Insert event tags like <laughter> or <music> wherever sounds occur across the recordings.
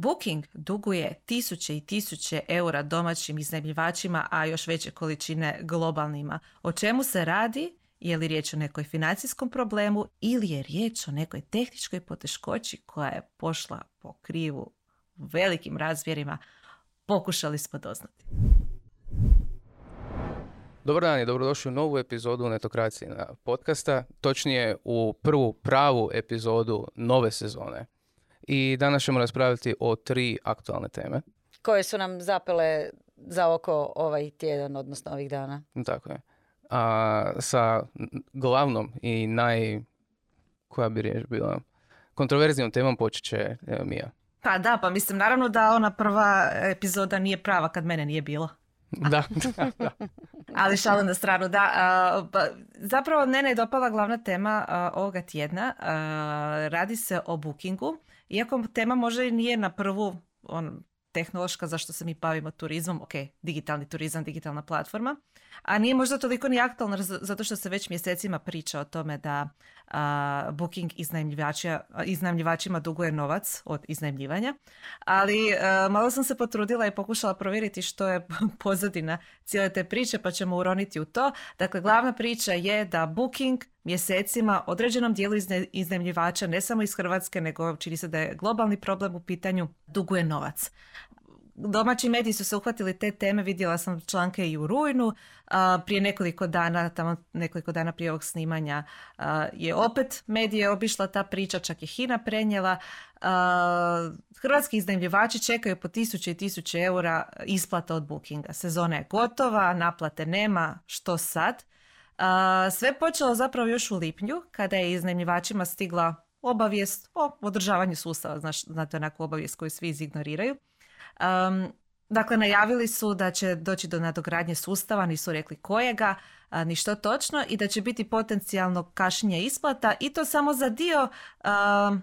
Booking duguje tisuće i tisuće eura domaćim iznajmljivačima, a još veće količine globalnima. O čemu se radi? Je li riječ o nekoj financijskom problemu ili je riječ o nekoj tehničkoj poteškoći koja je pošla po krivu u velikim razmjerima? Pokušali smo doznati. Dobar dan i dobrodošli u novu epizodu Netokracije na podcasta, točnije u prvu pravu epizodu nove sezone. I danas ćemo raspraviti o tri aktualne teme. Koje su nam zapele za oko ovaj tjedan, odnosno ovih dana. Tako je. A sa glavnom i naj, koja bi riječ bila, kontroverzijom temom počet će evo, Mija. Pa da, pa mislim naravno da ona prva epizoda nije prava kad mene nije bilo. <laughs> Da, da, <laughs> da. Ali šalim na stranu, da. a, pa, zapravo mene je dopala glavna tema a, ovoga tjedna. A, radi se o bookingu. Iako tema možda i nije na prvu on, tehnološka zašto se mi bavimo turizmom, ok, digitalni turizam, digitalna platforma, a nije možda toliko ni aktualna z- zato što se već mjesecima priča o tome da a, Booking iznajmljivačima duguje novac od iznajmljivanja, ali a, malo sam se potrudila i pokušala provjeriti što je <laughs> pozadina cijele te priče, pa ćemo uroniti u to. Dakle, glavna priča je da Booking mjesecima određenom dijelu iznajmljivača, ne samo iz Hrvatske, nego čini se da je globalni problem u pitanju, duguje novac. Domaći mediji su se uhvatili te teme, vidjela sam članke i u rujnu, prije nekoliko dana, tamo nekoliko dana prije ovog snimanja je opet medije obišla ta priča, čak je Hina prenijela. Hrvatski iznajmljivači čekaju po tisuće i tisuće eura isplata od bookinga. Sezona je gotova, naplate nema, što sad? Sve je počelo zapravo još u lipnju, kada je iznajmljivačima stigla obavijest o održavanju sustava, znaš, znate onakvu obavijest koju svi izignoriraju. Um, dakle, najavili su da će doći do nadogradnje sustava, nisu rekli kojega, a, ni što točno, i da će biti potencijalno kašnjenje isplata i to samo za dio um,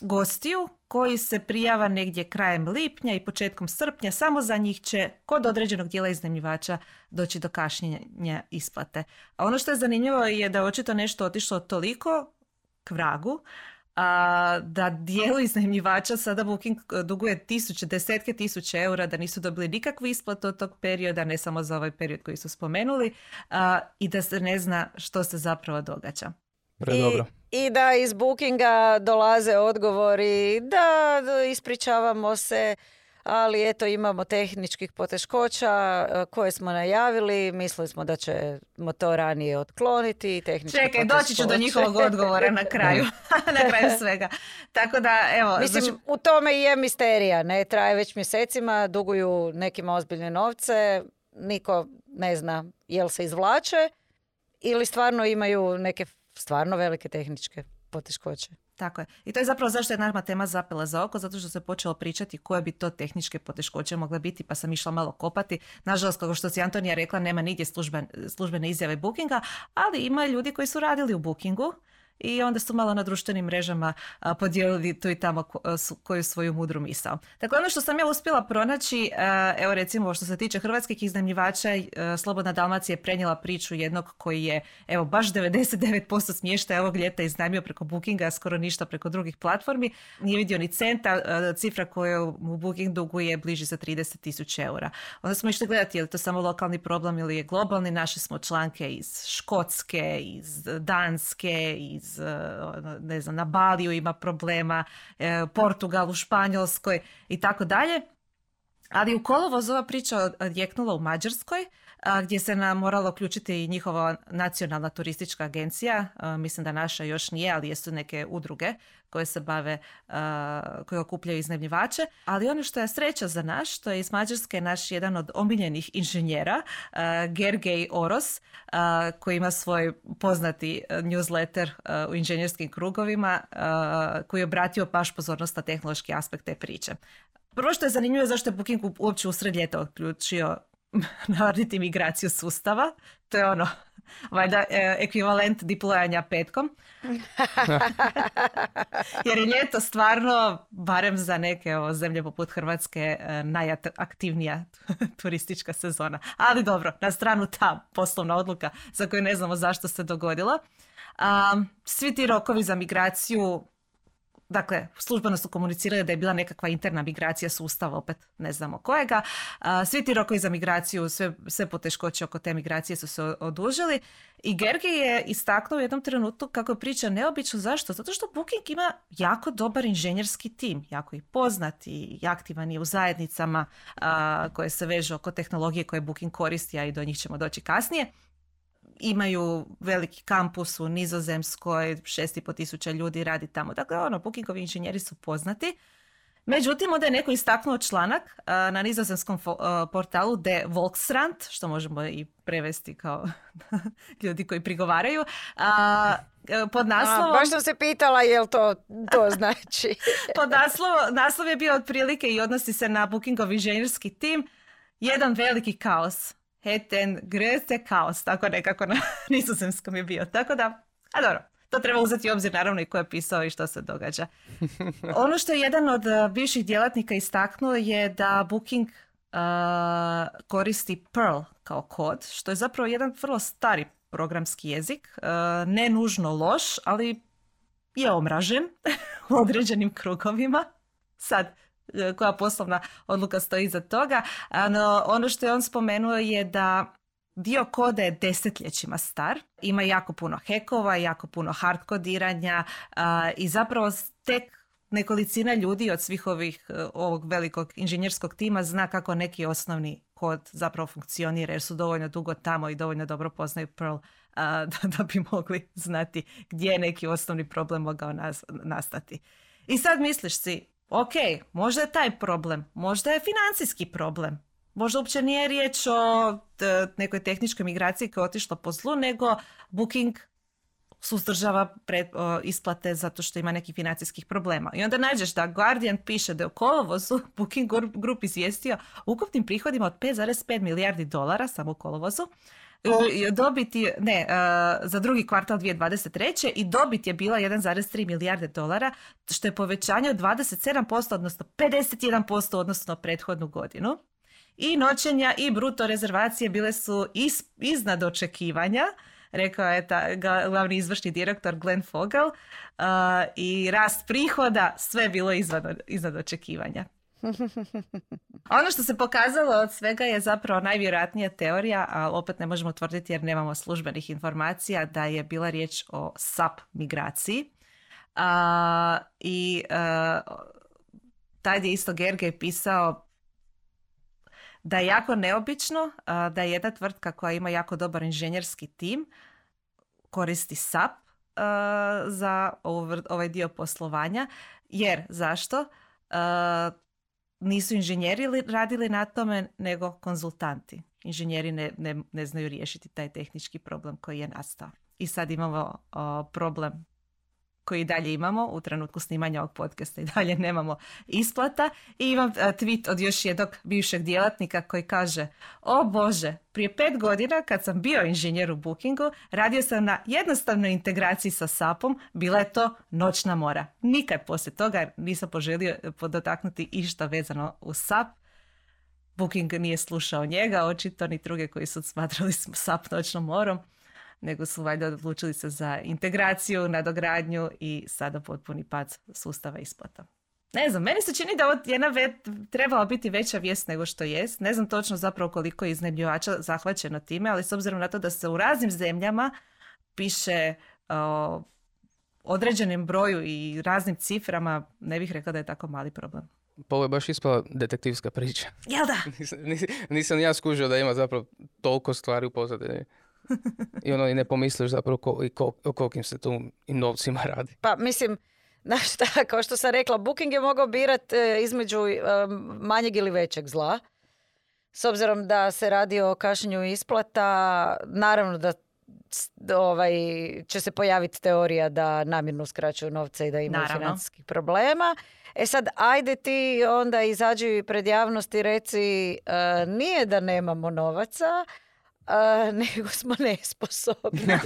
gostiju koji se prijava negdje krajem lipnja i početkom srpnja, samo za njih će kod određenog dijela iznajmljivača doći do kašnjenja isplate. A ono što je zanimljivo je da je očito nešto otišlo toliko k vragu, a, da dijelu iznajmljivača sada Booking duguje tisuće, desetke tisuće eura, da nisu dobili nikakvu isplatu od tog perioda, ne samo za ovaj period koji su spomenuli, a, i da se ne zna što se zapravo događa. Predobro. I, I da iz bookinga dolaze odgovori da da, ispričavamo se, ali eto imamo tehničkih poteškoća e, koje smo najavili, mislili smo da ćemo to ranije otkloniti. tehničke Čekaj, doći ću do poteškoće. njihovog odgovora na kraju, <laughs> <laughs> na kraju svega. Tako da, evo, Mislim, znači, u tome i je misterija, ne? Traje već mjesecima, duguju nekima ozbiljne novce, niko ne zna jel se izvlače ili stvarno imaju neke stvarno velike tehničke poteškoće. Tako je. I to je zapravo zašto je nama tema zapela za oko, zato što se počelo pričati koje bi to tehničke poteškoće mogle biti, pa sam išla malo kopati. Nažalost, kao što si Antonija rekla, nema nigdje služben, službene izjave Bookinga, ali ima ljudi koji su radili u Bookingu i onda su malo na društvenim mrežama podijelili tu i tamo koju svoju mudru misao. Dakle, ono što sam ja uspjela pronaći, evo recimo što se tiče hrvatskih iznajmljivača, Slobodna Dalmacija je prenijela priču jednog koji je, evo, baš 99% smještaja ovog ljeta iznajmio preko Bookinga, skoro ništa preko drugih platformi. Nije vidio ni centa, cifra koju mu Booking duguje bliži za 30 tisuća eura. Onda smo išli gledati je li to samo lokalni problem ili je globalni. Našli smo članke iz Škotske, iz Danske, iz, eh, ono, ne znam, na Baliju ima problema, eh, Portugalu, Španjolskoj i tako dalje. Ali u kolovozu ova priča odjeknula u Mađarskoj, a, gdje se nam morala uključiti i njihova nacionalna turistička agencija. Mislim da naša još nije, ali jesu neke udruge koje se bave, a, koje okupljaju iznajmljivače. Ali ono što je sreća za naš, to je iz Mađarske naš jedan od omiljenih inženjera, Gergej Oros, koji ima svoj poznati a, newsletter a, u inženjerskim krugovima, koji je obratio baš pozornost na tehnološki aspekt te priče. Prvo što je zanimljivo zašto je Booking u- uopće usred ljeta odključio <laughs> naraditi migraciju sustava. To je ono, valjda e, ekvivalent diplojanja petkom. <laughs> Jer je ljeto stvarno, barem za neke zemlje poput Hrvatske, e, najaktivnija <laughs> turistička sezona. Ali dobro, na stranu ta poslovna odluka za koju ne znamo zašto se dogodila. A, svi ti rokovi za migraciju dakle, službeno su komunicirali da je bila nekakva interna migracija sustava, opet ne znamo kojega. Svi ti rokovi za migraciju, sve, sve poteškoće oko te migracije su se odužili. I Gergi je istaknuo u jednom trenutku kako je priča neobično. Zašto? Zato što Booking ima jako dobar inženjerski tim, jako i poznat i aktivan je u zajednicama koje se vežu oko tehnologije koje Booking koristi, a i do njih ćemo doći kasnije imaju veliki kampus u Nizozemskoj, šest i po tisuća ljudi radi tamo. Dakle, ono, Bookingovi inženjeri su poznati. Međutim, onda je neko istaknuo članak na nizozemskom portalu De Volksrand, što možemo i prevesti kao <laughs> ljudi koji prigovaraju, a, pod naslovom... baš sam se pitala jel to, to <laughs> znači. <laughs> pod naslov, naslov je bio otprilike i odnosi se na Bookingov inženjerski tim. Jedan veliki kaos heten grete kaos, tako nekako na <laughs> nizozemskom je bio. Tako da, a dobro, to treba uzeti u obzir naravno i ko je pisao i što se događa. <laughs> Ono što je jedan od uh, bivših djelatnika istaknuo je da Booking uh, koristi Perl kao kod, što je zapravo jedan vrlo stari programski jezik, uh, ne nužno loš, ali je omražen <laughs> u određenim krugovima. Sad, koja poslovna odluka stoji iza toga. No, ono što je on spomenuo je da dio koda je desetljećima star, ima jako puno hekova, jako puno hardkodiranja i zapravo tek nekolicina ljudi od svih ovih e, ovog velikog inženjerskog tima zna kako neki osnovni kod zapravo funkcionira jer su dovoljno dugo tamo i dovoljno dobro poznaju Perl <laughs> da, da bi mogli znati gdje je neki osnovni problem mogao nastati. I sad misliš si, ok, možda je taj problem, možda je financijski problem, možda uopće nije riječ o nekoj tehničkoj migraciji koja je otišla po zlu, nego Booking suzdržava isplate zato što ima nekih financijskih problema. I onda nađeš da Guardian piše da je u kolovozu <laughs> Booking Group izvijestio ukupnim prihodima od 5,5 milijardi dolara samo u kolovozu, dobiti, ne, za drugi kvartal 2023. i dobit je bila 1,3 milijarde dolara, što je povećanje od 27%, odnosno 51% odnosno na prethodnu godinu. I noćenja i bruto rezervacije bile su iznad očekivanja, rekao je ta, glavni izvršni direktor Glenn Fogel, i rast prihoda sve bilo iznad, iznad očekivanja. <laughs> Ono što se pokazalo od svega je zapravo najvjerojatnija teorija, ali opet ne možemo tvrditi jer nemamo službenih informacija da je bila riječ o SAP migraciji. A, I a, taj je isto Gergej pisao da je jako neobično da je jedna tvrtka koja ima jako dobar inženjerski tim koristi SAP za ovaj dio poslovanja. Jer zašto? Nisu inženjeri radili na tome, nego konzultanti. Inženjeri ne, ne, ne znaju riješiti taj tehnički problem koji je nastao. I sad imamo problem koji dalje imamo u trenutku snimanja ovog podcasta i dalje nemamo isplata. I imam e, tweet od još jednog bivšeg djelatnika koji kaže O Bože, prije pet godina kad sam bio inženjer u Bookingu, radio sam na jednostavnoj integraciji sa SAP-om, bila je to noćna mora. Nikad poslije toga nisam poželio dotaknuti išta vezano u SAP. Booking nije slušao njega, očito ni druge koji su smatrali SAP noćnom morom nego su valjda odlučili se za integraciju, nadogradnju i sada potpuni pad sustava isplata. Ne znam, meni se čini da jedna trebala biti veća vijest nego što jest. Ne znam točno zapravo koliko je iznajmljivača zahvaćeno time, ali s obzirom na to da se u raznim zemljama piše o određenim broju i raznim ciframa, ne bih rekla da je tako mali problem. Pa ovo je baš ispala detektivska priča. Jel da? <laughs> nisam, nisam ja skužio da ima zapravo toliko stvari u pozadini. I ono i ne pomisliš zapravo ko, i ko, o kolikim se tu i novcima radi. Pa mislim, znaš šta, kao što sam rekla, Booking je mogao birati e, između e, manjeg ili većeg zla. S obzirom da se radi o kašnjenju isplata, naravno da ovaj, će se pojaviti teorija da namjerno skraćuju novce i da imaju financijskih problema. E sad, ajde ti onda izađi pred javnost i reci e, nije da nemamo novaca, a, <laughs> nego smo nesposobni.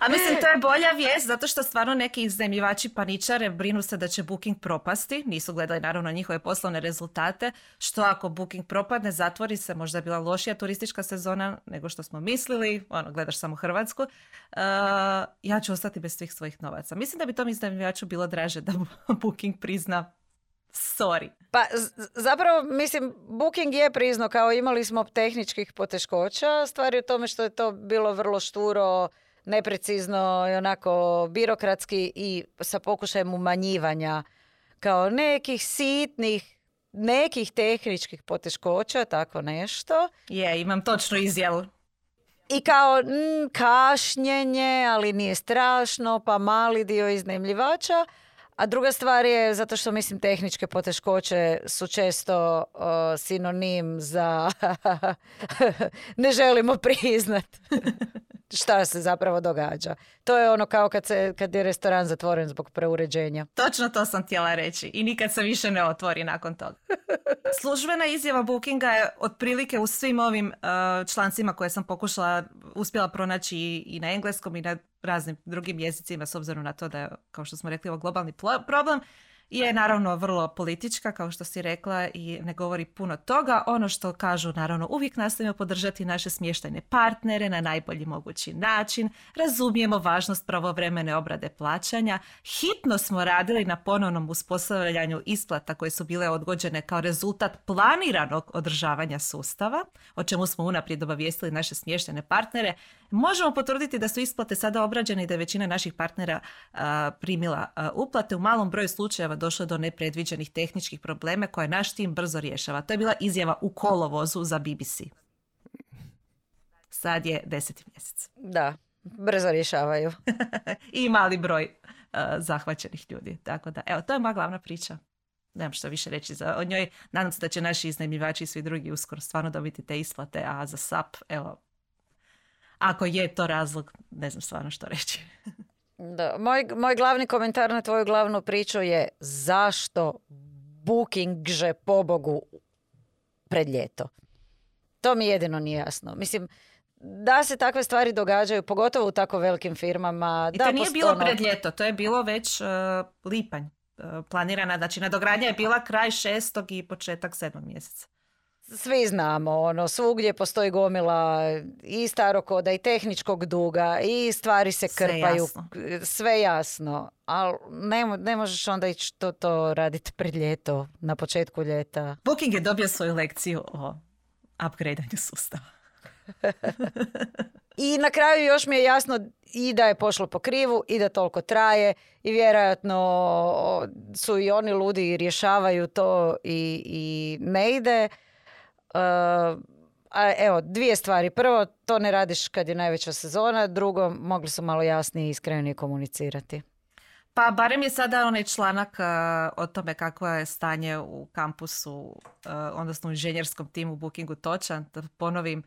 A mislim, to je bolja vijest, zato što stvarno neki iznajmljivači paničare brinu se da će Booking propasti. Nisu gledali naravno njihove poslovne rezultate. Što ako Booking propadne, zatvori se, možda je bila lošija turistička sezona nego što smo mislili. Ono, gledaš samo Hrvatsku. Uh, ja ću ostati bez svih svojih novaca. Mislim da bi tom iznajmljivaču bilo draže da <laughs> Booking prizna sorry. Pa zapravo, mislim, Booking je priznao kao imali smo tehničkih poteškoća. Stvar je u tome što je to bilo vrlo šturo, neprecizno i onako birokratski i sa pokušajem umanjivanja kao nekih sitnih nekih tehničkih poteškoća, tako nešto. Je, imam točnu izjavu. I kao kašnjenje, ali nije strašno, pa mali dio iznajmljivača. A druga stvar je zato što mislim tehničke poteškoće su često sinonim za <laughs> ne želimo priznat <laughs> šta se zapravo događa. To je ono kao kad, se, kad je restoran zatvoren zbog preuređenja. Točno to sam htjela reći i nikad se više ne otvori nakon toga. <laughs> Službena izjava Bookinga je otprilike u svim ovim člancima koje sam pokušala, uspjela pronaći i na engleskom i na raznim drugim jezicima s obzirom na to da je, kao što smo rekli, ovo globalni problem je naravno vrlo politička, kao što si rekla, i ne govori puno toga. Ono što kažu, naravno, uvijek nastavimo podržati naše smještajne partnere na najbolji mogući način, razumijemo važnost pravovremene obrade plaćanja, hitno smo radili na ponovnom uspostavljanju isplata koje su bile odgođene kao rezultat planiranog održavanja sustava, o čemu smo unaprijed obavijestili naše smještajne partnere. Možemo potvrditi da su isplate sada obrađene i da je većina naših partnera primila uplate. U malom broju slučajeva došlo do nepredviđenih tehničkih problema koje naš tim brzo rješava. To je bila izjava u kolovozu za BBC. Sad je deseti mjesec. Da, brzo rješavaju. <laughs> I mali broj uh, zahvaćenih ljudi. Tako da, evo, to je moja glavna priča. Nemam što više reći za, o njoj. Nadam se da će naši iznajmljivači i svi drugi uskoro stvarno dobiti te isplate, a za SAP, evo, ako je to razlog, ne znam stvarno što reći. <laughs> Da, moj, moj glavni komentar na tvoju glavnu priču je zašto booking že pobogu pred ljeto. To mi jedino nije jasno. Mislim, da se takve stvari događaju, pogotovo u tako velikim firmama. I to nije bilo pred ljeto, to je bilo već uh, lipanj uh, planirana. Znači, nadogradnja je bila kraj šestog i početak sedmog mjeseca svi znamo, ono, svugdje postoji gomila i starog koda i tehničkog duga i stvari se krpaju. Sve jasno. Sve jasno. Ali ne, ne možeš onda ići to, to raditi pred ljeto, na početku ljeta. Booking je dobio svoju lekciju o upgradanju sustava. <laughs> I na kraju još mi je jasno i da je pošlo po krivu i da toliko traje i vjerojatno su i oni ludi i rješavaju to i, i ne ide. A evo, dvije stvari. Prvo, to ne radiš kad je najveća sezona. Drugo, mogli su malo jasnije i iskrenije komunicirati. Pa barem je sada onaj članak o tome kako je stanje u kampusu, uh, odnosno u inženjerskom timu Bookingu točan. Da ponovim,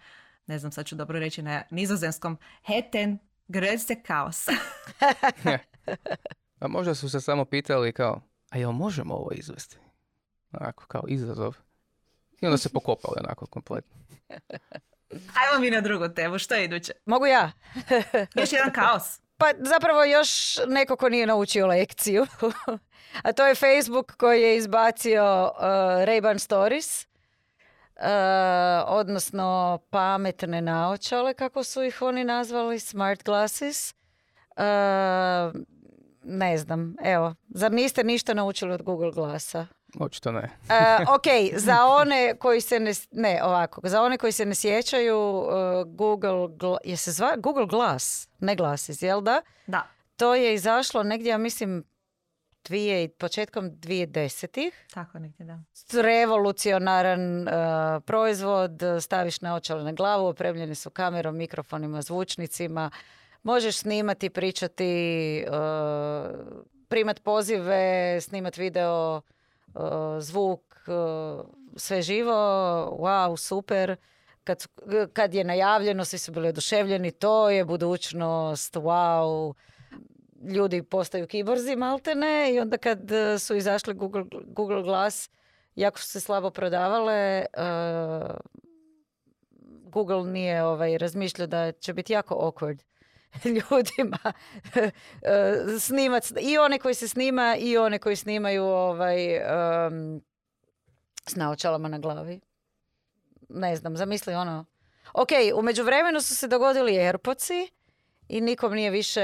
ne znam sad ću dobro reći na nizozemskom, heten größte kaos. <laughs> a možda su se samo pitali kao, a jel možemo ovo izvesti? Onako, kao izazov. I onda se pokopali onako kompletno. <laughs> Ajmo mi na drugu temu, što je iduće? Mogu ja? <laughs> još jedan kaos. Pa zapravo još neko ko nije naučio lekciju. <laughs> A to je Facebook koji je izbacio uh, Ray-Ban Stories. Uh, odnosno pametne naočale, kako su ih oni nazvali, smart glasses. Uh, ne znam, evo, zar niste ništa naučili od Google Glasa? Očito ne. uh, <laughs> ok, za one koji se ne, ne ovako, za one koji se ne sjećaju uh, Google, je se zva Google Glass, ne Glasses, jel da? Da. To je izašlo negdje, ja mislim, dvije, početkom 2010-ih. Tako negdje, da. Revolucionaran uh, proizvod, staviš na očale na glavu, opremljene su kamerom, mikrofonima, zvučnicima, možeš snimati, pričati, uh, primat pozive, snimat video, zvuk, eh, sve živo, wow, super. Kad, kad je najavljeno, svi su bili oduševljeni, to je budućnost, wow, ljudi postaju kiborzi maltene i onda kad eh, su izašli Google, Google Glass, jako su se slabo prodavale, Google nije ovaj, razmišljao da će biti jako awkward <laughs> ljudima <laughs> e, snimac i one koji se snima i one koji snimaju ovaj, um, s naočalama na glavi. Ne znam, zamisli ono. Ok, u međuvremenu su se dogodili Airpodsi i nikom nije više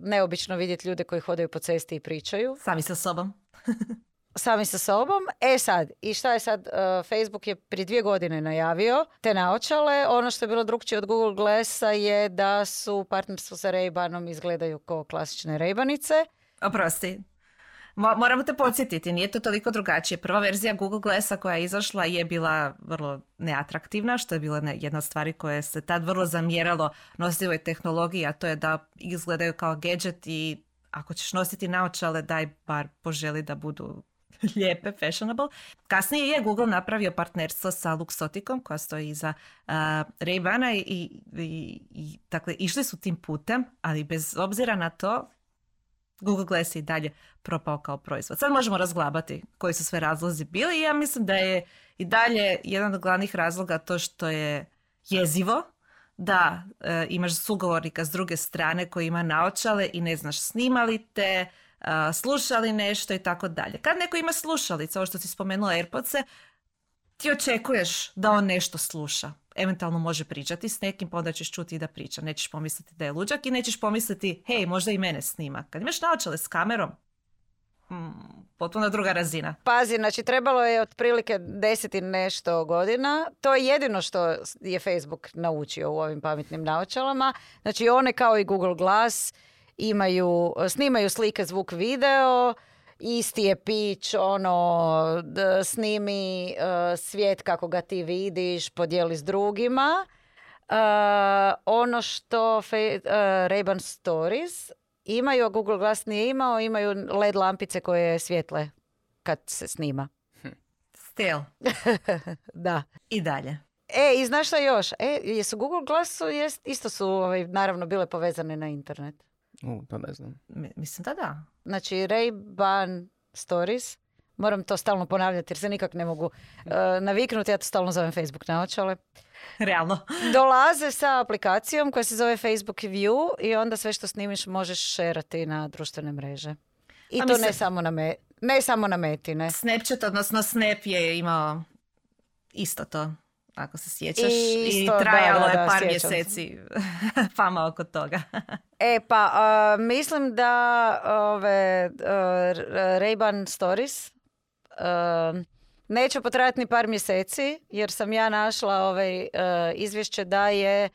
neobično vidjeti ljude koji hodaju po cesti i pričaju. Sami sa sobom. <laughs> Sami sa sobom. E sad, i šta je sad? Uh, Facebook je prije dvije godine najavio te naočale. Ono što je bilo drugčije od Google Glassa je da su u partnerstvu sa Ray-Banom izgledaju kao klasične Ray-Banice. Oprosti. Mo- moramo te podsjetiti, nije to toliko drugačije. Prva verzija Google Glassa koja je izašla je bila vrlo neatraktivna, što je bila jedna od stvari koje se tad vrlo zamjeralo nosivoj tehnologiji, a to je da izgledaju kao gadget i ako ćeš nositi naočale, daj bar poželi da budu <laughs> lijepe, fashionable. Kasnije je Google napravio partnerstvo sa Luxoticom koja stoji iza uh, Ray-Bana i, i, i, i, dakle, išli su tim putem, ali bez obzira na to Google Glass je i dalje propao kao proizvod. Sad možemo razglabati koji su sve razlozi bili i ja mislim da je i dalje jedan od glavnih razloga to što je jezivo da e, imaš sugovornika s druge strane koji ima naočale i ne znaš snimali te, slušali nešto i tako dalje. Kad neko ima slušalice, ovo što si spomenula Airpodse, ti očekuješ da on nešto sluša. Eventualno može pričati s nekim, pa onda ćeš čuti i da priča. Nećeš pomisliti da je luđak i nećeš pomisliti, hej, možda i mene snima. Kad imaš naočale s kamerom, mm, potpuno druga razina. Pazi, znači trebalo je otprilike deset i nešto godina. To je jedino što je Facebook naučio u ovim pametnim naočalama. Znači one kao i Google Glass imaju, snimaju slike, zvuk, video, isti je pitch, ono, d- snimi e, svijet kako ga ti vidiš, podijeli s drugima. E, ono što fe, uh, Ray-Ban Stories imaju, a Google Glass nije imao, imaju LED lampice koje svjetle kad se snima. Still. <laughs> Da. I dalje. E, i znaš šta još? E, jesu Google Glassu, jest, isto su ovaj, naravno bile povezane na internet. U, to ne znam. Mi- Mislim da da. Znači, Ray-Ban Stories, moram to stalno ponavljati jer se nikak ne mogu uh, naviknuti, ja to stalno zovem Facebook naočale. Realno. <laughs> Dolaze sa aplikacijom koja se zove Facebook View i onda sve što snimiš možeš šerati na društvene mreže. I A to mislim- ne samo na, me, ne samo na meti, ne. Snapchat, odnosno Snap je imao isto to, ako se sjećaš. I I, isto, da, trajalo da, je da, par sjećam se. mjeseci <laughs> fama oko toga. <laughs> E pa, a, mislim da ove uh, Ray-Ban Stories a, neće potrajati ni par mjeseci, jer sam ja našla ovaj, izvješće da je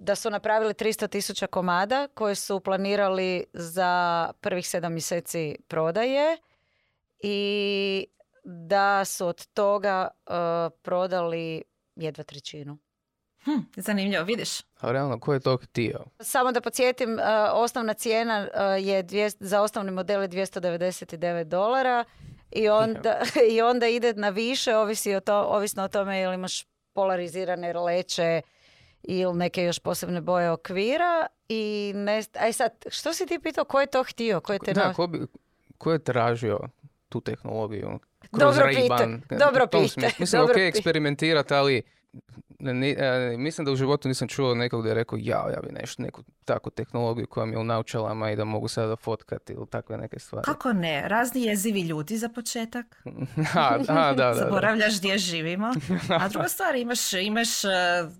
da su napravili 300 tisuća komada koje su planirali za prvih sedam mjeseci prodaje i da su od toga a, prodali jedva trećinu. Hm, zanimljivo, vidiš. A realno, ko je to htio? Samo da podsjetim, uh, osnovna cijena uh, je dvije- za osnovni model je 299 dolara i onda, <laughs> i onda ide na više, ovisi o to, ovisno o tome je li imaš polarizirane leće ili neke još posebne boje okvira. I ne, aj sad, što si ti pitao, ko je to htio? Ko je te Da, no- ko, bi, ko je tražio tu tehnologiju? Dobro pita- dobro smislu. Mislim, dobro ok, eksperimentirati, ali ne- e, mislim da u životu nisam čuo nekog da je rekao ja, ja bi nešto, neku takvu tehnologiju koja mi je u naučalama i da mogu sada fotkati ili takve neke stvari. Kako ne? Razni jezivi ljudi za početak. <laughs> a, a, da, da. Zaboravljaš gdje živimo. A druga <laughs> stvar, imaš, imaš uh,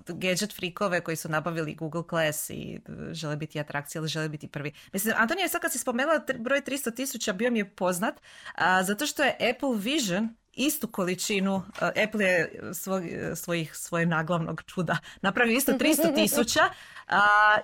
gadget frikove koji su nabavili Google Glass i uh, žele biti atrakcije ili žele biti prvi. Mislim, Antonija, sad kad si spomenula broj 300 tisuća, bio mi je poznat, a, zato što je Apple Vision istu količinu, uh, Apple je svog, svojih, svoje naglavnog čuda napravio isto 300 <laughs> tisuća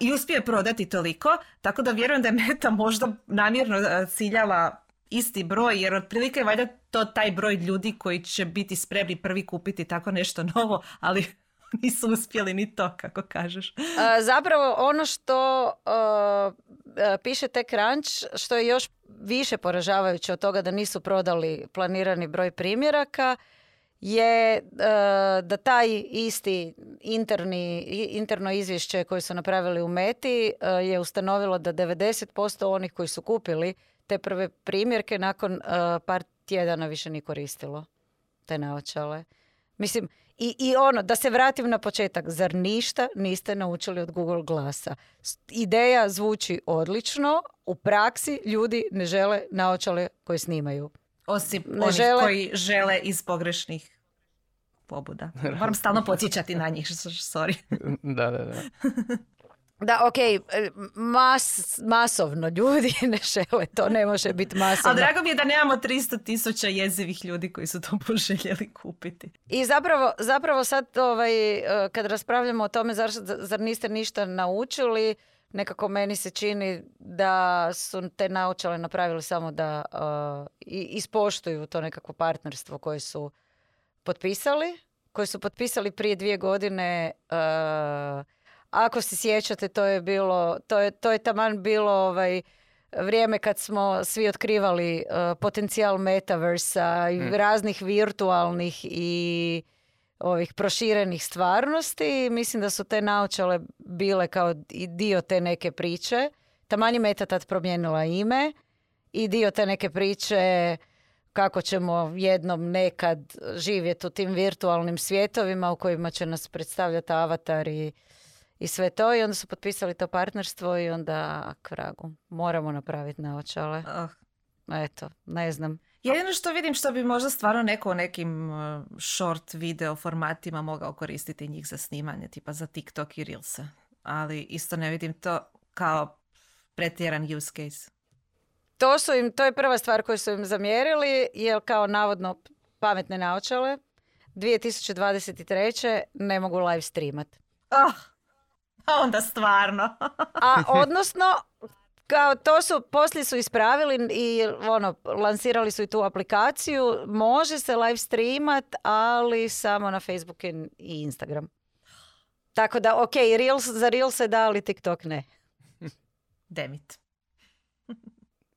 i uspio je prodati toliko, tako da vjerujem da je Meta možda namjerno a, ciljala isti broj, jer otprilike valjda to taj broj ljudi koji će biti spremni prvi kupiti tako nešto novo, ali <laughs> nisu uspjeli ni to, kako kažeš. Zapravo ono što uh, piše TechCrunch, što je još više poražavajuće od toga da nisu prodali planirani broj primjeraka, je uh, da taj isti interni, interno izvješće koje su napravili u Meti uh, je ustanovilo da 90% onih koji su kupili te prve primjerke nakon par tjedana više nije koristilo te naočale. Mislim, I, I ono, da se vratim na početak, zar ništa niste naučili od Google Glasa? Ideja zvuči odlično, u praksi ljudi ne žele naočale koje snimaju. Osim Ne onih žele- koji žele iz pogrešnih pobuda. <laughs> Moram stalno podsjećati na njih, sorry. da, da, da. <laughs> Da, ok, e, mas, masovno ljudi <laughs> ne žele, to ne može biti masovno. Ali drago mi je da nemamo 300 tisuća jezivih ljudi koji su to <laughs> poželjeli kupiti. I zapravo, zapravo sad ovaj, e, kad raspravljamo o tome zar, zar niste ništa naučili, nekako meni se čini da su te naučale napravili samo da i- ispoštuju to nekakvo partnerstvo koje su potpisali, koje su potpisali prije dvije godine. e, ako se sjećate, to je bilo, to je, to je taman bilo ovaj, vrijeme kad smo svi otkrivali e, potencijal metaversa i raznih virtualnih i ovih proširenih stvarnosti. Mislim da su te naočale bile kao i dio te neke priče. Taman je Meta tad promijenila ime i dio te neke priče kako ćemo jednom nekad živjeti u tim virtualnim svjetovima u kojima će nas predstavljati avatar i, i sve to. I onda su potpisali to partnerstvo i onda, ak vragu, moramo napraviti naočale. Ah. Eto, ne znam. Jedino što vidim što bi možda stvarno neko u nekim uh, short video formatima mogao koristiti njih za snimanje, tipa za TikTok i Reelse. Ali isto ne vidim to kao pretjeran use case. To, su im, to je prva stvar koju su im zamjerili, jer kao navodno pametne naočale 2023. ne mogu live streamat. Ah, <laughs> onda stvarno. A <laughs> odnosno, kao to su, poslije su ispravili i ono, lansirali su i tu aplikaciju, može se live streamat, ali samo na Facebook i Instagram. Tako da, ok, Reels, za Reels se da, ali TikTok ne. <laughs> Demit.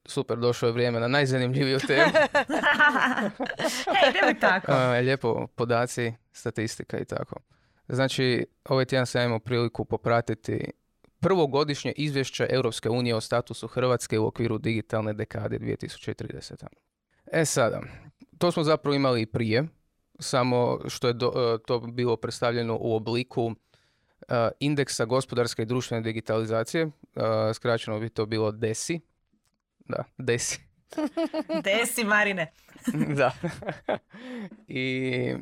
Super, došlo je vrijeme na najzanimljiviju temu. Hej, tako. A, lijepo, podaci, statistika i tako. Znači, ovaj tjedan sam imao priliku popratiti prvogodišnje izvješće Europske unije o statusu Hrvatske u okviru digitalne dekade 2030. E sada, to smo zapravo imali i prije, samo što je do- e, to bilo predstavljeno u obliku e, indeksa gospodarske i društvene digitalizacije, e, skraćeno bi to bilo DESI. Da, DESI. <laughs> Desi, Marine. <laughs> da. <laughs> I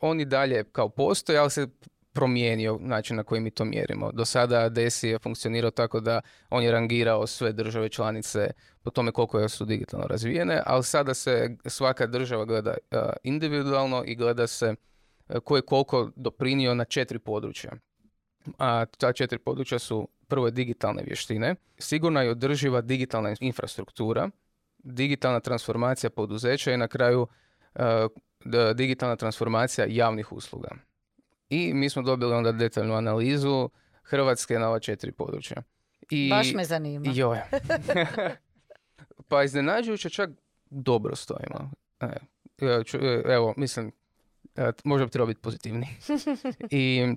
on i dalje kao postoji, ali se promijenio način na koji mi to mjerimo. Do sada DESI je funkcionirao tako da on je rangirao sve države članice po tome koliko su digitalno razvijene, ali sada se svaka država gleda individualno i gleda se ko je koliko doprinio na četiri područja. A ta četiri područja su prvo digitalne vještine, sigurna i održiva digitalna infrastruktura, digitalna transformacija poduzeća i na kraju digitalna transformacija javnih usluga. I mi smo dobili onda detaljnu analizu Hrvatske na ova četiri područja. I, Baš me zanima. Joj. <laughs> pa iznenađujuće čak dobro stojimo. E, e, e, evo, mislim, možda bi trebalo biti pozitivni. <laughs> I,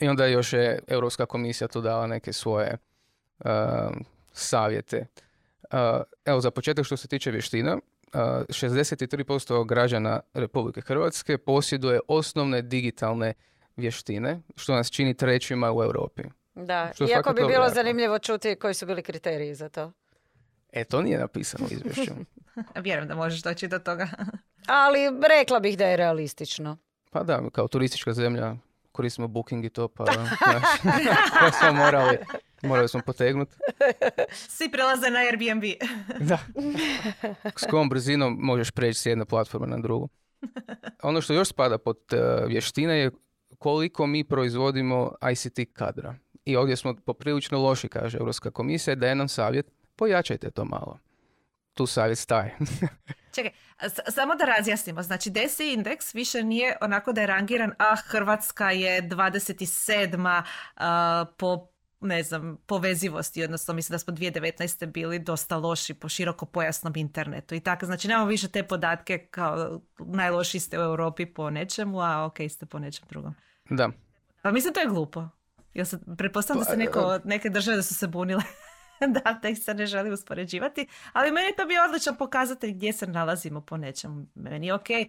I onda još je Europska komisija tu dala neke svoje e, savjete. E, evo, za početak što se tiče vještina, 63% građana Republike Hrvatske posjeduje osnovne digitalne vještine, što nas čini trećima u Europi. Da, Što iako bi bilo zanimljivo čuti koji su bili kriteriji za to. E, to nije napisano u izvješću. <laughs> <laughs> Vjerujem da možeš doći do toga. Ali rekla bih da je realistično. Pa da, kao turistička zemlja koristimo booking i to, pa pa <laughs> smo morali, morali smo potegnuti. Svi prelaze na Airbnb. <laughs> Da. S kojom brzinom možeš preći s jedne platforme na drugu. Ono što još spada pod eh, vještine je koliko mi proizvodimo ICT kadra. I ovdje smo poprilično loši, kaže Europska komisija, daje nam savjet, pojačajte to malo. Tu savjet staje. <laughs> Čekaj, s- samo da razjasnimo. Znači, DESI indeks više nije onako da je rangiran, a Hrvatska je 27. a, po ne znam, povezivosti, odnosno mislim da smo 2019. bili dosta loši po široko pojasnom internetu i tako, znači nemamo više te podatke kao najlošiji ste u Europi po nečemu, a ok ste po nečem drugom. da. Pa mislim to je glupo. Ja se, pretpostavljam da se neko, neke države da su se bunile <laughs> da, da ih se ne želi uspoređivati, ali meni to bio odličan pokazatelj gdje se nalazimo po nečemu. Meni je ok e,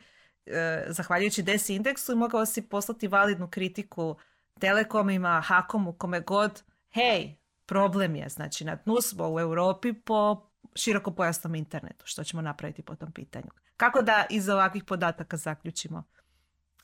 zahvaljujući desi indeksu mogao si poslati validnu kritiku telekomima, hakomu, kome god, hej, problem je, znači na dnu smo u Europi po širokopojasnom internetu, što ćemo napraviti po tom pitanju. Kako da iz ovakvih podataka zaključimo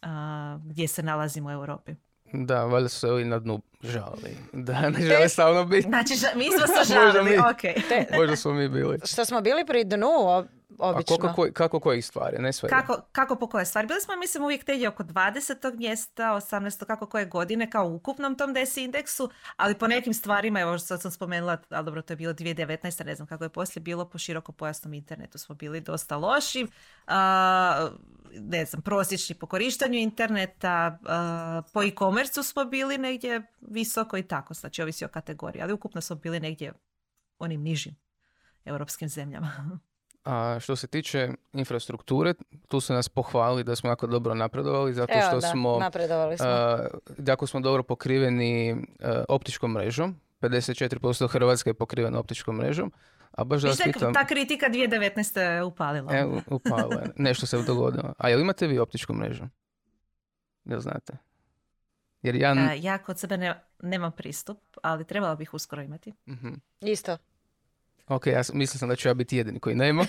a, gdje se nalazimo u Europi? Da, valjda su se ovi na dnu žalili. <laughs> Da, ne žele stalno biti. Znači, ža- mi smo se <laughs> žalili, mi. ok. Možda smo mi bili. Što smo bili pri dnu, o- A obično. koliko, kako kojih stvari, ne sve. Kako, kako po koje stvari? Bili smo, mislim, uvijek negdje oko 20. mjesta, 18. kako koje godine, kao u ukupnom tom DESI indeksu, ali po nekim stvarima, evo sad sam spomenula, ali dobro, to je bilo 2019. ne znam kako je poslije bilo, po širokopojasnom internetu smo bili dosta loši. A, ne znam, prosječni po korištenju interneta, a, po e-commerce smo bili negdje visoko i tako, znači ovisi o kategoriji, ali ukupno smo bili negdje onim nižim europskim zemljama. A što se tiče infrastrukture, tu su nas pohvalili da smo jako dobro napredovali, zato Evo, što da, smo, napredovali smo. a, jako smo dobro pokriveni a, optičkom mrežom. 54% Hrvatske je pokriveno optičkom mrežom. A baš da vas pitam, ta kritika 2019. je upalila. e, upalo je, <laughs> nešto se dogodilo. A jel imate vi optičku mrežu? Jel znate? Jer ja... E, ja kod sebe ne, nemam pristup, ali trebala bih uskoro imati. Mhm. Isto. Ok, ja sam- mislio sam da ću ja biti jedini koji nema.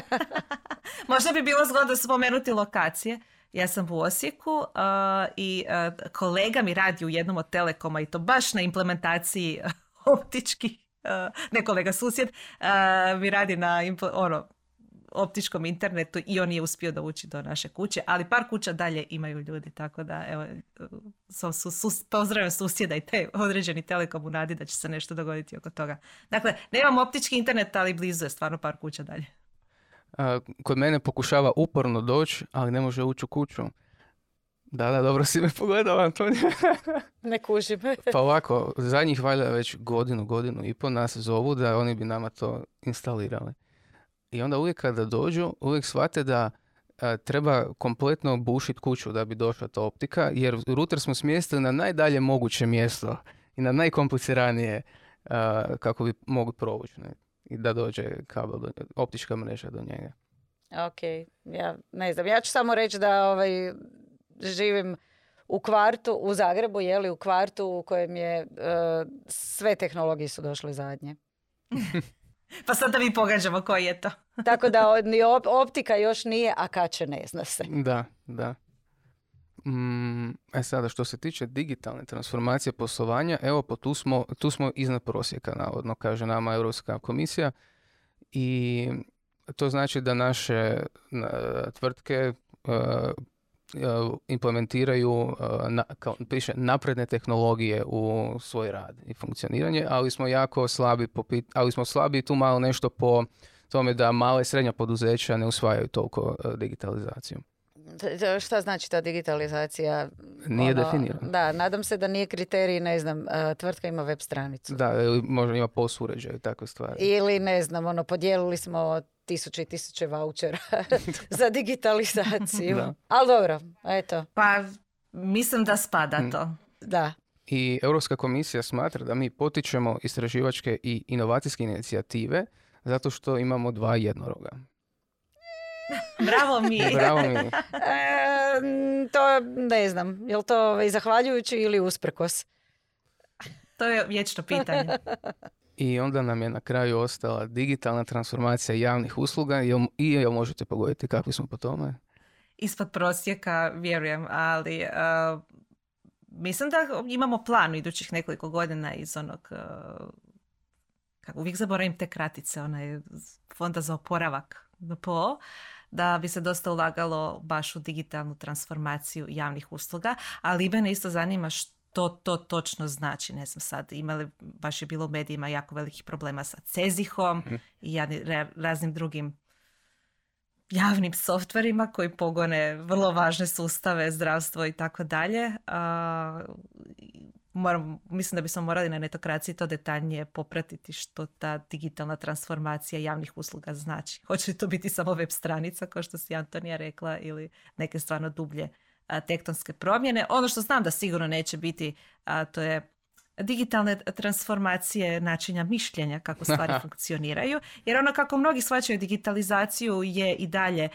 <laughs> <laughs> Možda bi bilo zgodno spomenuti lokacije. Ja sam u Osijeku a, i a, kolega mi radi u jednom od telekoma i to baš na implementaciji <laughs> optičkih, a, ne kolega susjed, a, mi radi na impl- ono, optičkom internetu i on je uspio dovući do naše kuće, ali par kuća dalje imaju ljudi, tako da evo, su, su, sus- pozdravljam susjeda i te određeni telekom u nadi da će se nešto dogoditi oko toga. Dakle, nemam optički internet, ali blizu je stvarno par kuća dalje. A, kod mene pokušava uporno doći, ali ne može ući u kuću. Da, da, dobro si me pogledala, Antonija. <laughs> Ne kužim. Pa ovako, zadnjih valjda već godinu, godinu i po nas zovu da oni bi nama to instalirali. I onda uvijek kada dođu, uvijek shvate da a, treba kompletno bušiti kuću da bi došla ta optika, jer router smo smjestili na najdalje moguće mjesto i na najkompliciranije a, kako bi mogli provući. Ne? I da dođe kabel, do, optička mreža do njega. Ok, ja ne znam. Ja ću samo reći da ovaj, živim u kvartu, u Zagrebu, je li u kvartu u kojem je e, sve tehnologije su došle zadnje. <laughs> Pa sad da mi pogađamo koji je to. <laughs> Tako da ni op- optika još nije, a kad će ne zna se. Da, da. Mm, e sada, što se tiče digitalne transformacije poslovanja, evo, po tu smo, tu smo iznad prosjeka, navodno, kaže nama Europska komisija. I to znači da naše na, tvrtke e, implementiraju, e, na- piše, napredne tehnologije u svoj rad i funkcioniranje, ali smo jako slabi, po, ali smo slabi tu malo nešto po tome da mala i srednja poduzeća ne usvajaju toliko e, digitalizaciju. Šta znači ta digitalizacija? Nije Ono, definirano. Da, nadam se da nije kriterij, ne znam, e, tvrtka ima web stranicu. Da, ili možda ima POS uređaj i takve stvari. Ili ne znam, ono, podijelili smo tisuće i tisuće vouchera <laughs> za digitalizaciju. Da. Ali dobro, eto, Pa mislim da spada Mm. to. da. I Europska komisija smatra da mi potičemo istraživačke i inovacijske inicijative zato što imamo dva jednoroga. Bravo mi. <laughs> Bravo mi. E, to ne znam, je li to ovaj, zahvaljujući ili usprkos? To je vječno pitanje. I onda nam je na kraju ostala digitalna transformacija javnih usluga i jel možete pogoditi kakvi smo po tome? Ispod prosjeka, vjerujem, ali uh, mislim da imamo plan u idućih nekoliko godina iz onog, uh, kako uvijek zaboravim te kratice, onaj fonda za oporavak NPO, da bi se dosta ulagalo baš u digitalnu transformaciju javnih usluga, ali mene isto zanima što to točno znači. Ne znam sad, imali, baš je bilo u medijima jako velikih problema sa Cezihom i jadni- ra- raznim drugim javnim softverima koji pogone vrlo važne sustave, zdravstvo i tako dalje. Moram, mislim da bismo morali na netokraciji to detaljnije popratiti što ta digitalna transformacija javnih usluga znači. <laughs> Hoće li to biti samo web stranica, kao što si Antonija rekla, ili neke stvarno dublje a, tektonske promjene. Ono što znam da sigurno neće biti, a, to je digitalne transformacije načina mišljenja kako stvari <laughs> funkcioniraju. Jer ono kako mnogi shvaćaju digitalizaciju je i dalje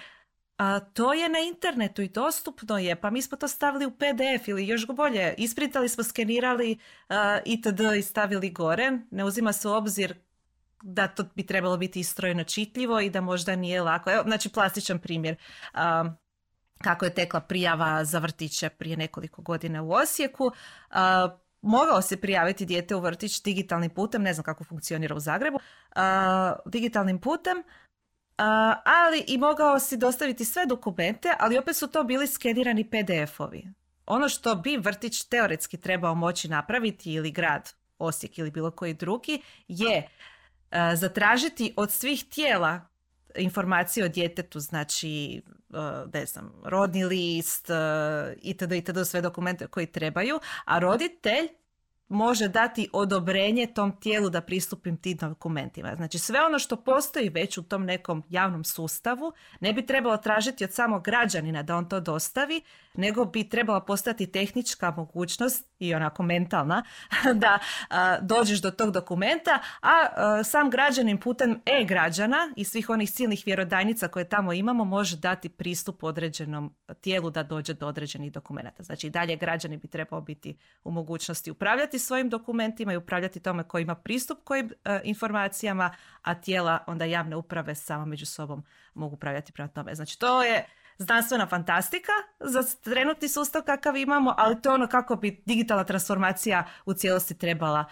A to je na internetu i dostupno je, pa mi smo to stavili u PDF ili još bolje, isprintali smo, skenirali itd. i stavili gore. Ne uzima se u obzir da to bi trebalo biti istrojno čitljivo i da možda nije lako. Evo, znači plastičan primjer. kako je tekla prijava za vrtiće prije nekoliko godina u Osijeku. mogao se prijaviti dijete u vrtić digitalnim putem, ne znam kako funkcionira u Zagrebu, digitalnim putem, ali i mogao si dostaviti sve dokumente, ali opet su to bili skenirani PDF-ovi. Ono što bi vrtić teoretski trebao moći napraviti ili grad Osijek ili bilo koji drugi je zatražiti od svih tijela informacije o djetetu, znači ne znam, rodni list itd. itd. sve dokumente koji trebaju, a roditelj može dati odobrenje tom tijelu da pristupim tim dokumentima. Znači sve ono što postoji već u tom nekom javnom sustavu ne bi trebalo tražiti od samog građanina da on to dostavi, nego bi trebala postati tehnička mogućnost i onako mentalna <laughs> da dođeš do tog dokumenta, a sam građanin putem e-građana i svih onih silnih vjerodajnica koje tamo imamo može dati pristup određenom tijelu da dođe do određenih dokumenata. Znači i dalje građani bi trebao biti u mogućnosti upravljati svojim dokumentima i upravljati tome koji ima pristup kojim e, informacijama, a tijela onda javne uprave samo među sobom mogu upravljati prema tome. Znači to je znanstvena fantastika za trenutni sustav kakav imamo, ali to je ono kako bi digitalna transformacija u cijelosti trebala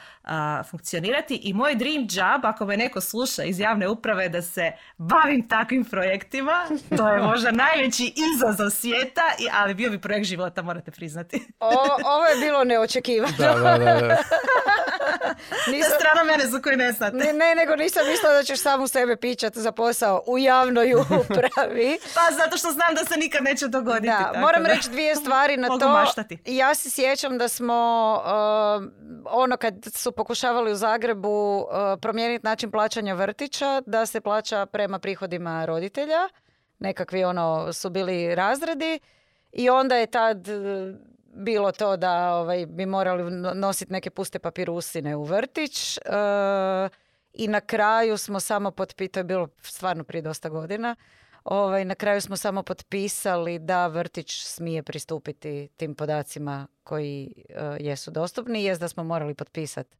funkcionirati. I moj dream job, ako me neko sluša iz javne uprave, da se bavim takvim projektima, to je možda najveći izazov svijeta, ali bio bi projekt života, morate priznati. o, ovo je bilo neočekivano. da, da, da. <laughs> Nisam... strana mene za koju ne znate. Ne, ne, nego nisam mislila da ćeš sam u sebe pićat za posao u javnoj <laughs> upravi. pa zato što znam da se nikad neće dogoditi. Da, tako moram reći dvije stvari na to. Maštati. Ja se sjećam da smo uh, ono kad su pokušavali u Zagrebu uh, promijeniti način plaćanja vrtića, da se plaća prema prihodima roditelja. Nekakvi ono su bili razredi i onda je tad uh, bilo to da ovaj, bi morali nositi neke puste papirusine u vrtić. I na kraju smo samo je bilo stvarno prije dosta godina, Ovaj, na kraju smo samo potpisali da vrtić smije pristupiti tim podacima koji uh, jesu dostupni. Jest da smo morali potpisati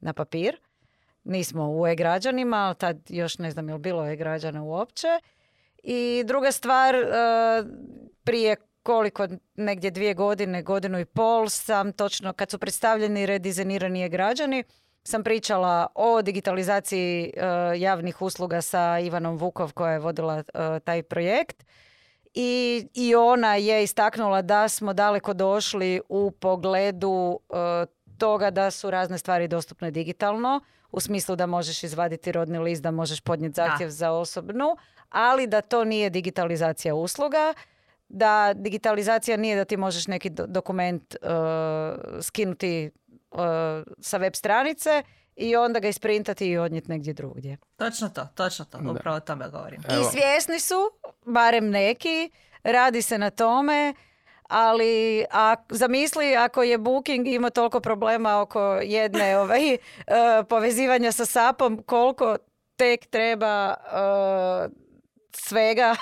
na papir. Nismo u e-građanima, tad još ne znam je li bilo e-građana uopće. I druga stvar, uh, prije koliko, negdje dvije godine, godinu i pol sam točno, kad su predstavljeni redizajnirani e-građani, sam pričala o digitalizaciji e, javnih usluga sa Ivanom Vukov koja je vodila e, taj projekt. I, I ona je istaknula da smo daleko došli u pogledu e, toga da su razne stvari dostupne digitalno, u smislu da možeš izvaditi rodni list, da možeš podnijeti zahtjev za osobnu, ali da to nije digitalizacija usluga, da digitalizacija nije da ti možeš neki dokument skinuti uh, sa web stranice i onda ga isprintati i odnijeti negdje drugdje. Točno to, točno to, upravo o tome govorim. I svjesni su, barem neki, radi se na tome, ali a, zamisli ako je Booking ima toliko problema oko jedne <laughs> ovaj, uh, povezivanja sa SAP-om, koliko tek treba uh, svega.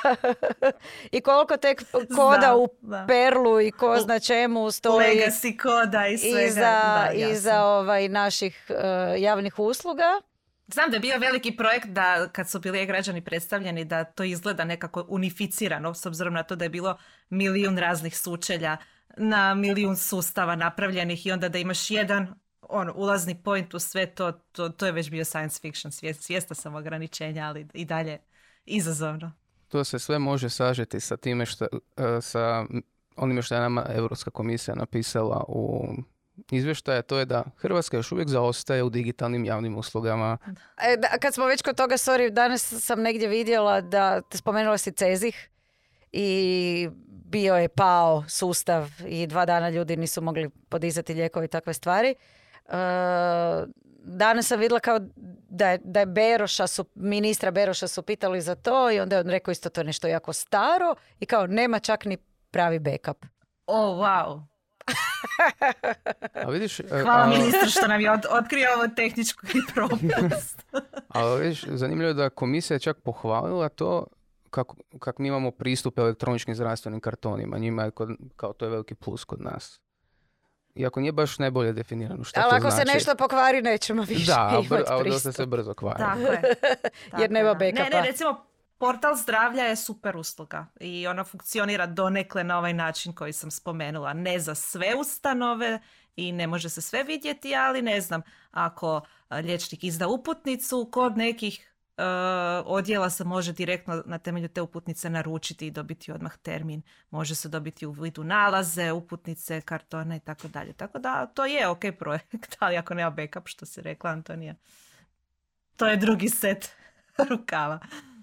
<laughs> I koliko tek koda u perlu i ko zna čemu stoji legacy koda i svega. iza, iza ovaj, naših uh, javnih usluga. Znam da je bio veliki projekt da kad su bili građani predstavljeni da to izgleda nekako unificirano s obzirom na to da je bilo milijun raznih sučelja na milijun sustava napravljenih i onda da imaš jedan on, ulazni point u sve to, to, to je već bio science fiction, svijesta sam ograničenja, ali i dalje izazovno. To se sve može sažeti sa time što, e, sa onime što je nama Europska komisija napisala u izvještaje, to je da Hrvatska još uvijek zaostaje u digitalnim javnim uslugama. E, da, kad smo već kod toga, sorry, danas sam negdje vidjela da te spomenula si Cezih i bio je pao sustav i dva dana ljudi nisu mogli podizati lijekove i takve stvari. E, danas sam vidjela kao da je, da je Beroša su, ministra Beroša su pitali za to i onda je on rekao isto to je nešto jako staro i kao nema čak ni pravi backup. O, oh, wow. a vidiš, e, Hvala a... ministru što nam je od, otkrio ovo tehničku propust. ali <laughs> vidiš, zanimljivo je da komisija je čak pohvalila to kako, kako mi imamo pristup elektroničkim zdravstvenim kartonima. Njima je kod, kao to je veliki plus kod nas. Iako nije baš najbolje definirano što Ali to ako znači. se nešto pokvari, nećemo više Da, imati a dosta se brzo kvari. Tako je. <laughs> Tako Jer nema. Ne, ne, recimo portal zdravlja je super usluga i ona funkcionira donekle na ovaj način koji sam spomenula. Ne za sve ustanove i ne može se sve vidjeti, ali ne znam, ako liječnik izda uputnicu, kod nekih odjela se može direktno na temelju te uputnice naručiti i dobiti odmah termin. Može se dobiti u vidu nalaze, uputnice, kartone i tako dalje. Tako da to je ok projekt, <laughs> ali ako nema backup, što si rekla Antonija, to je drugi set <laughs> rukava.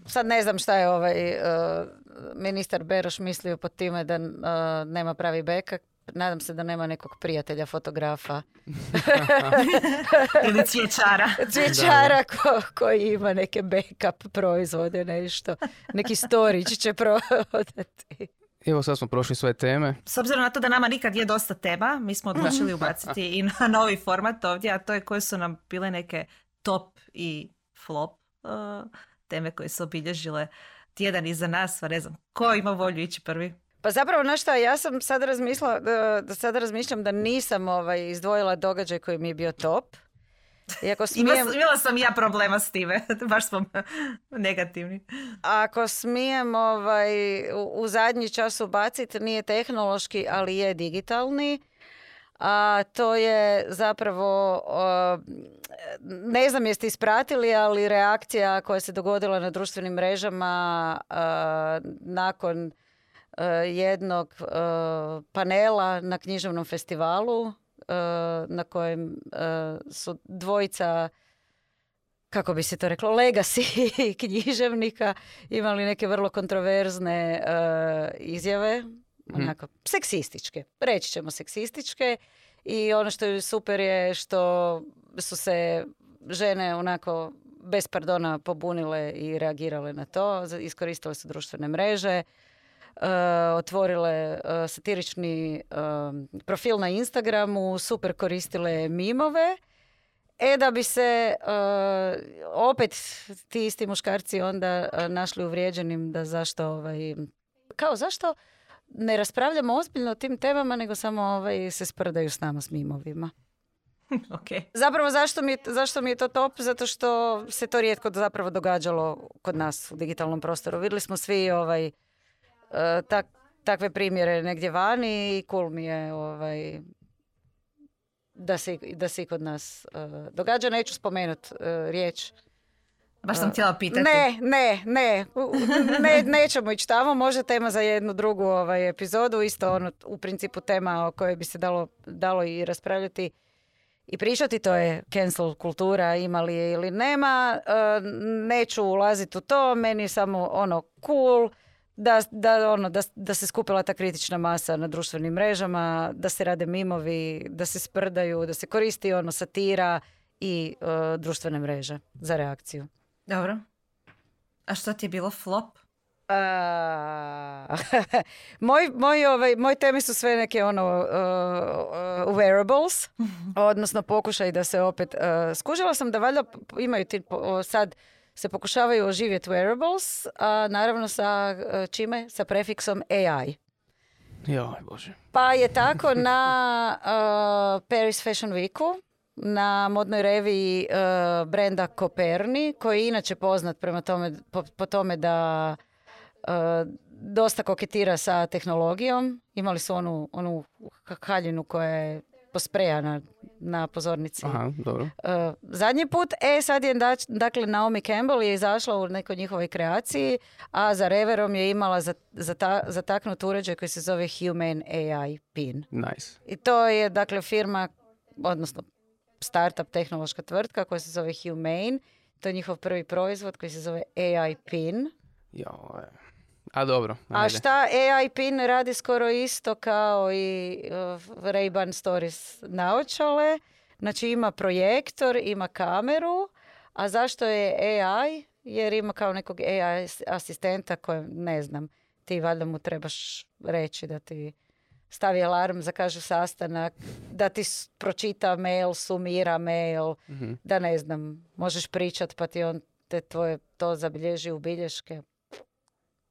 Sad ne znam šta je ovaj uh, ministar Beroš mislio pod time da uh, nema pravi backup. Nadam se da nema nekog prijatelja fotografa, <laughs> Ili cvjećara. <laughs> cvjećara ko- koji ima neke backup proizvode, nešto. Neki storage će prodati. Evo sad smo prošli sve teme. S obzirom na to da nama nikad je dosta tema, mi smo odlučili ubaciti i na novi format ovdje, a to je koje su nam bile neke top i flop uh, teme koje su obilježile tjedan iza nas, pa ne znam, ko ima volju ići prvi? Pa zapravo, znaš šta, ja sam sad razmišljala, da, sad razmišljam da nisam ovaj, izdvojila događaj koji mi je bio top. Iako Ima, smijem, imala sam ja problema s time, <laughs> baš smo <laughs> negativni. ako smijem ovaj, u, u zadnji čas ubaciti, nije tehnološki, ali je digitalni. A to je zapravo, ne znam jeste ispratili, ali reakcija koja se dogodila na društvenim mrežama nakon jednog a, panela na književnom festivalu a, na kojem su dvojica kako bi se to reklo, legacy <laughs> književnika imali neke vrlo kontroverzne e, izjave, onako seksističke, reći ćemo seksističke. I ono što je super je što su se žene onako bez pardona pobunile i reagirale na to, iskoristile su društvene mreže, otvorile e, satirični e, profil na Instagramu, super koristile mimove E da bi se uh, opet ti isti muškarci onda uh, našli uvrijeđenim da zašto ovaj, kao zašto ne raspravljamo ozbiljno o tim temama nego samo ovaj, se sprdaju s nama s mimovima. <laughs> ok. Zapravo zašto mi, je- zašto mi je to top? Zato što se to rijetko zapravo događalo kod nas u digitalnom prostoru. Vidjeli smo svi ovaj, tak, takve primjere negdje vani i cool mi je ovaj, da se, da se i kod nas uh, događa. Neću spomenut uh, riječ. Baš sam htjela pitati. Ne, ne, ne, ne, nećemo ići tamo, možda tema za jednu drugu ovaj, epizodu, isto ono, u principu tema o kojoj bi se dalo, dalo i raspravljati i pričati, to je cancel kultura, ima li je ili nema, E, neću ulaziti u to, meni je samo ono cool, da, da, ono, da, da se skupila ta kritična masa na društvenim mrežama, da se rade mimovi, da se sprdaju, da se koristi ono satira i e, društvene mreže za reakciju. Dobro. A što ti je bilo flop? A, <laughs> moj, moj, ovaj, moje teme su sve neke ono uh, uh, wearables, odnosno pokušaj da se opet uh, skužila sam da valjda imaju ti sad se pokušavaju oživjeti wearables, a naravno sa uh, čime? Sa prefiksom AI. Joj, bože. Pa je tako na uh, <laughs> Paris Fashion Weeku, na modnoj reviji uh, brenda Koperni, koji je inače poznat prema tome, po, po tome da uh, dosta koketira sa tehnologijom. Imali su onu, onu haljinu koja je posprejana na pozornici. Aha, dobro. Uh, zadnji put, e sad je dač- dakle Naomi Campbell je izašla u nekoj njihovoj kreaciji, a za reverom je imala za, zata, zataknut uređaj koji se zove Human AI PIN. Nice. I to je dakle firma, odnosno startup tehnološka tvrtka koja se zove Humane. To je njihov prvi proizvod koji se zove AI PIN. Joj. A dobro, A šta AI PIN radi skoro isto kao i uh, Ray-Ban Stories naočale. Znači ima projektor, ima kameru, a zašto je AI? Jer ima kao nekog AI as- asistenta koje, ne znam, ti valjda mu trebaš reći da ti stavi alarm, zakaže sastanak, da ti pročita mail, sumira mail, Mhm. da ne znam, možeš pričat pa ti on te tvoje to zabilježi u bilješke.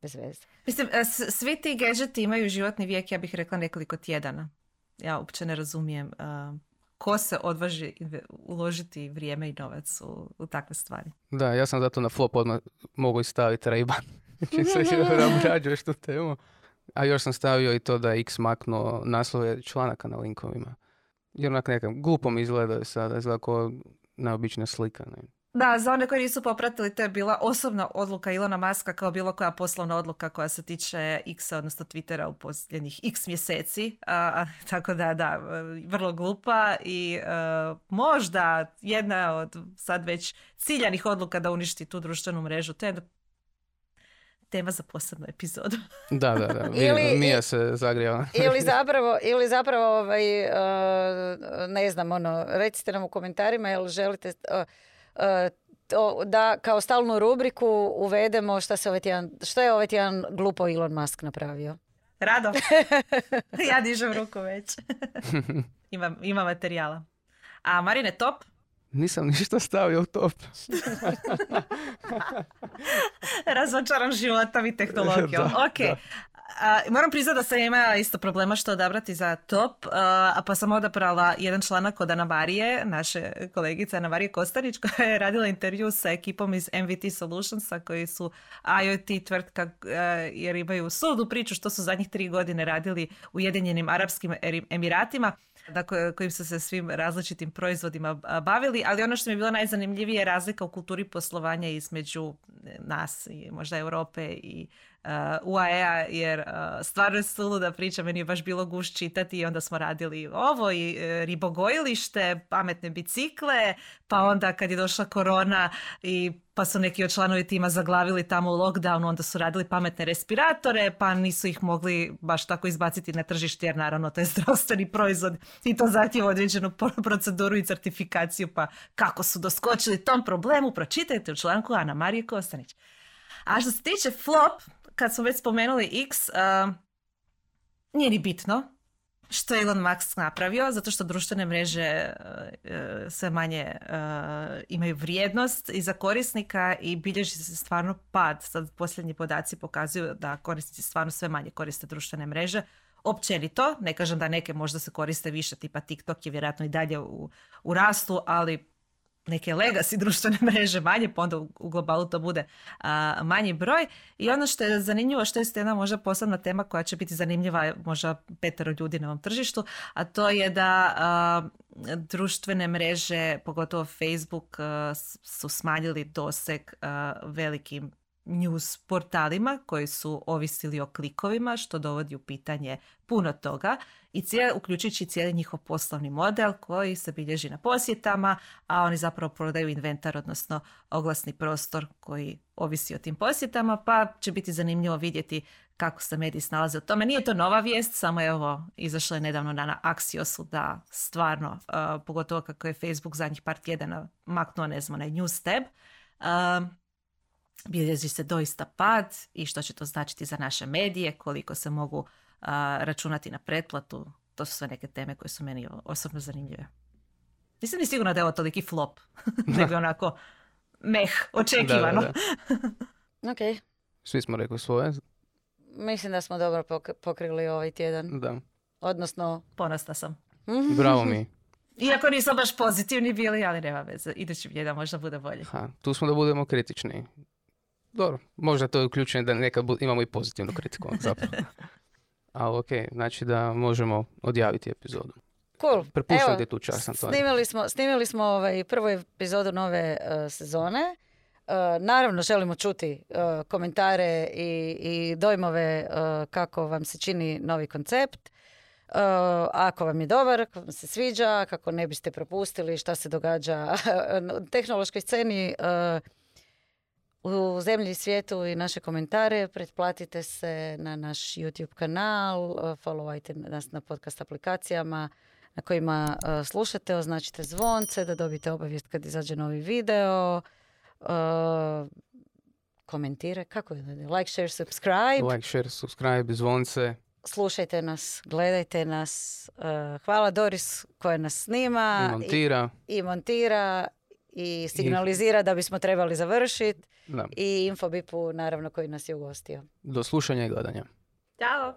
Bez veze. Mislim, e, svi ti gadgeti imaju životni vijek, ja bih rekla nekoliko tjedana. Ja uopće ne razumijem uh, ko se odvaži uložiti vrijeme i novac u, u takve stvari. Da, ja sam zato na flop odmah mogu i staviti Ray-Ban. <laughs> Čim se obrađuješ tu temu. A još sam stavio i to da je X maknuo naslove članaka na linkovima. Jer onak nekam glupo mi izgledaju sada, izgleda kao neobična slika. Ne? Da, za one koji nisu popratili, to je bila osobna odluka Ilona Maska kao bilo koja poslovna odluka koja se tiče X, odnosno Twittera u posljednjih X mjeseci. A, a, tako da, da, vrlo glupa i e, možda jedna od sad već ciljanih odluka da uništi tu društvenu mrežu. To je tema za posebnu epizodu. <laughs> Da, da, da. <laughs> Ili- Mija se zagrijala. <laughs> Ili zapravo, ili zapravo ovaj, e, ne znam, ono, recite nam u komentarima jel želite e, to, da kao stalnu rubriku uvedemo šta se ovaj tjedan, što je ovaj tjedan glupo Elon Musk napravio. Rado. <laughs> ja dižem ruku već. <laughs> ima, ima materijala. A Marine, top? Nisam ništa stavio u top. <laughs> Razočaran životom i tehnologijom. Da, ok. da. A, moram priznati da sam imala isto problema što odabrati za top, a, pa sam odabrala jedan članak od Ana Marije, naše kolegice Ana Marije Kostanić, <laughs> koja je radila intervju sa ekipom iz MVT Solutionsa, koji su IoT tvrtka, jer imaju sudu priču što su zadnjih tri godine radili u Ujedinjenim Arapskim Eri- Emiratima, dakle, kojim su se svim različitim proizvodima bavili, ali ono što mi je bilo najzanimljivije je razlika u kulturi poslovanja između nas i možda Europe i uh, UAE-a, jer uh, stvarno je suluda priča, meni je baš bilo guš čitati i onda smo radili ovo i e, ribogojilište, pametne bicikle, pa onda kad je došla korona i pa su neki od članovi tima zaglavili tamo u lockdownu, onda su radili pametne respiratore, pa nisu ih mogli baš tako izbaciti na tržište, jer naravno to je zdravstveni proizvod i to zahtjeva određenu proceduru i certifikaciju, pa kako su doskočili tom problemu, pročitajte u članku Ana Marije Kostanić. A što se tiče flop, kad smo već spomenuli X, uh, nije ni bitno što je Elon Musk napravio, zato što društvene mreže uh, uh, sve manje uh, imaju vrijednost i za korisnika i bilježi se stvarno pad. Sad posljednji podaci pokazuju da korisnici stvarno sve manje koriste društvene mreže. Općenito, ne kažem da neke možda se koriste više, tipa TikTok je vjerojatno i dalje u rastu, ali neke legacy <laughs> društvene mreže manje, pa onda u, globalu to bude manji broj. I ono što je zanimljivo, što je jedna možda posebna tema koja će biti zanimljiva možda petero ljudi na ovom tržištu, a to je da društvene mreže, pogotovo Facebook, su smanjili doseg velikim news portalima koji su ovisili o klikovima, što dovodi u pitanje puno toga i cijel, uključujući cijeli njihov poslovni model koji se bilježi na posjetama, a oni zapravo prodaju inventar, odnosno oglasni prostor koji ovisi o tim posjetama, pa će biti zanimljivo vidjeti kako se mediji snalaze u tome. Nije to nova vijest, samo je ovo izašlo je nedavno na, na Axiosu da stvarno, uh, pogotovo kako je Facebook zadnjih par tjedana maknuo, ne znam, onaj news tab, um, bilježi se doista pad i što će to značiti za naše medije, koliko se mogu a, računati na pretplatu. To su sve neke teme koje su meni osobno zanimljive. Nisam ni sigurna da je ovo toliki flop, <laughs> nego je onako meh, očekivano. Da, da, da. Ok, Svi smo rekli svoje. mislim da smo dobro pok- pokrili ovaj tjedan. Da. Odnosno, Ponosna sam. mhm. Bravo mi. Iako nisam baš pozitivni bili, ali nema veze. Idući tjedan možda bude bolje. Ha, tu smo da budemo kritični. Dobro, možda to je uključeno da nekad imamo i pozitivnu kritiku zapravo. <laughs> Ali ok, znači da možemo odjaviti epizodu. cool. Prepuštam Evo, ti tu čast, Antonija. Snimili smo, snimili smo ovaj prvu epizodu nove e, sezone. E, naravno, želimo čuti e, komentare i, i dojmove kako vam se čini novi koncept. E, ako vam je dobar, ako vam se sviđa, kako ne biste propustili šta se događa <laughs> na tehnološkoj sceni e, u zemlji i svijetu i naše komentare. Pretplatite se na naš YouTube kanal, e, followajte nas na podcast aplikacijama na kojima e, slušate, označite zvonce da dobijete obavijest kad izađe novi video. Uh, komentire, kako je? Like, share, subscribe. Like, share, subscribe, zvonce. Slušajte nas, gledajte nas. Uh, hvala Doris koja nas snima I montira. i, i montira i signalizira da bismo trebali završiti i Infobipu naravno koji nas je ugostio. Do slušanja i gledanja. Ćao!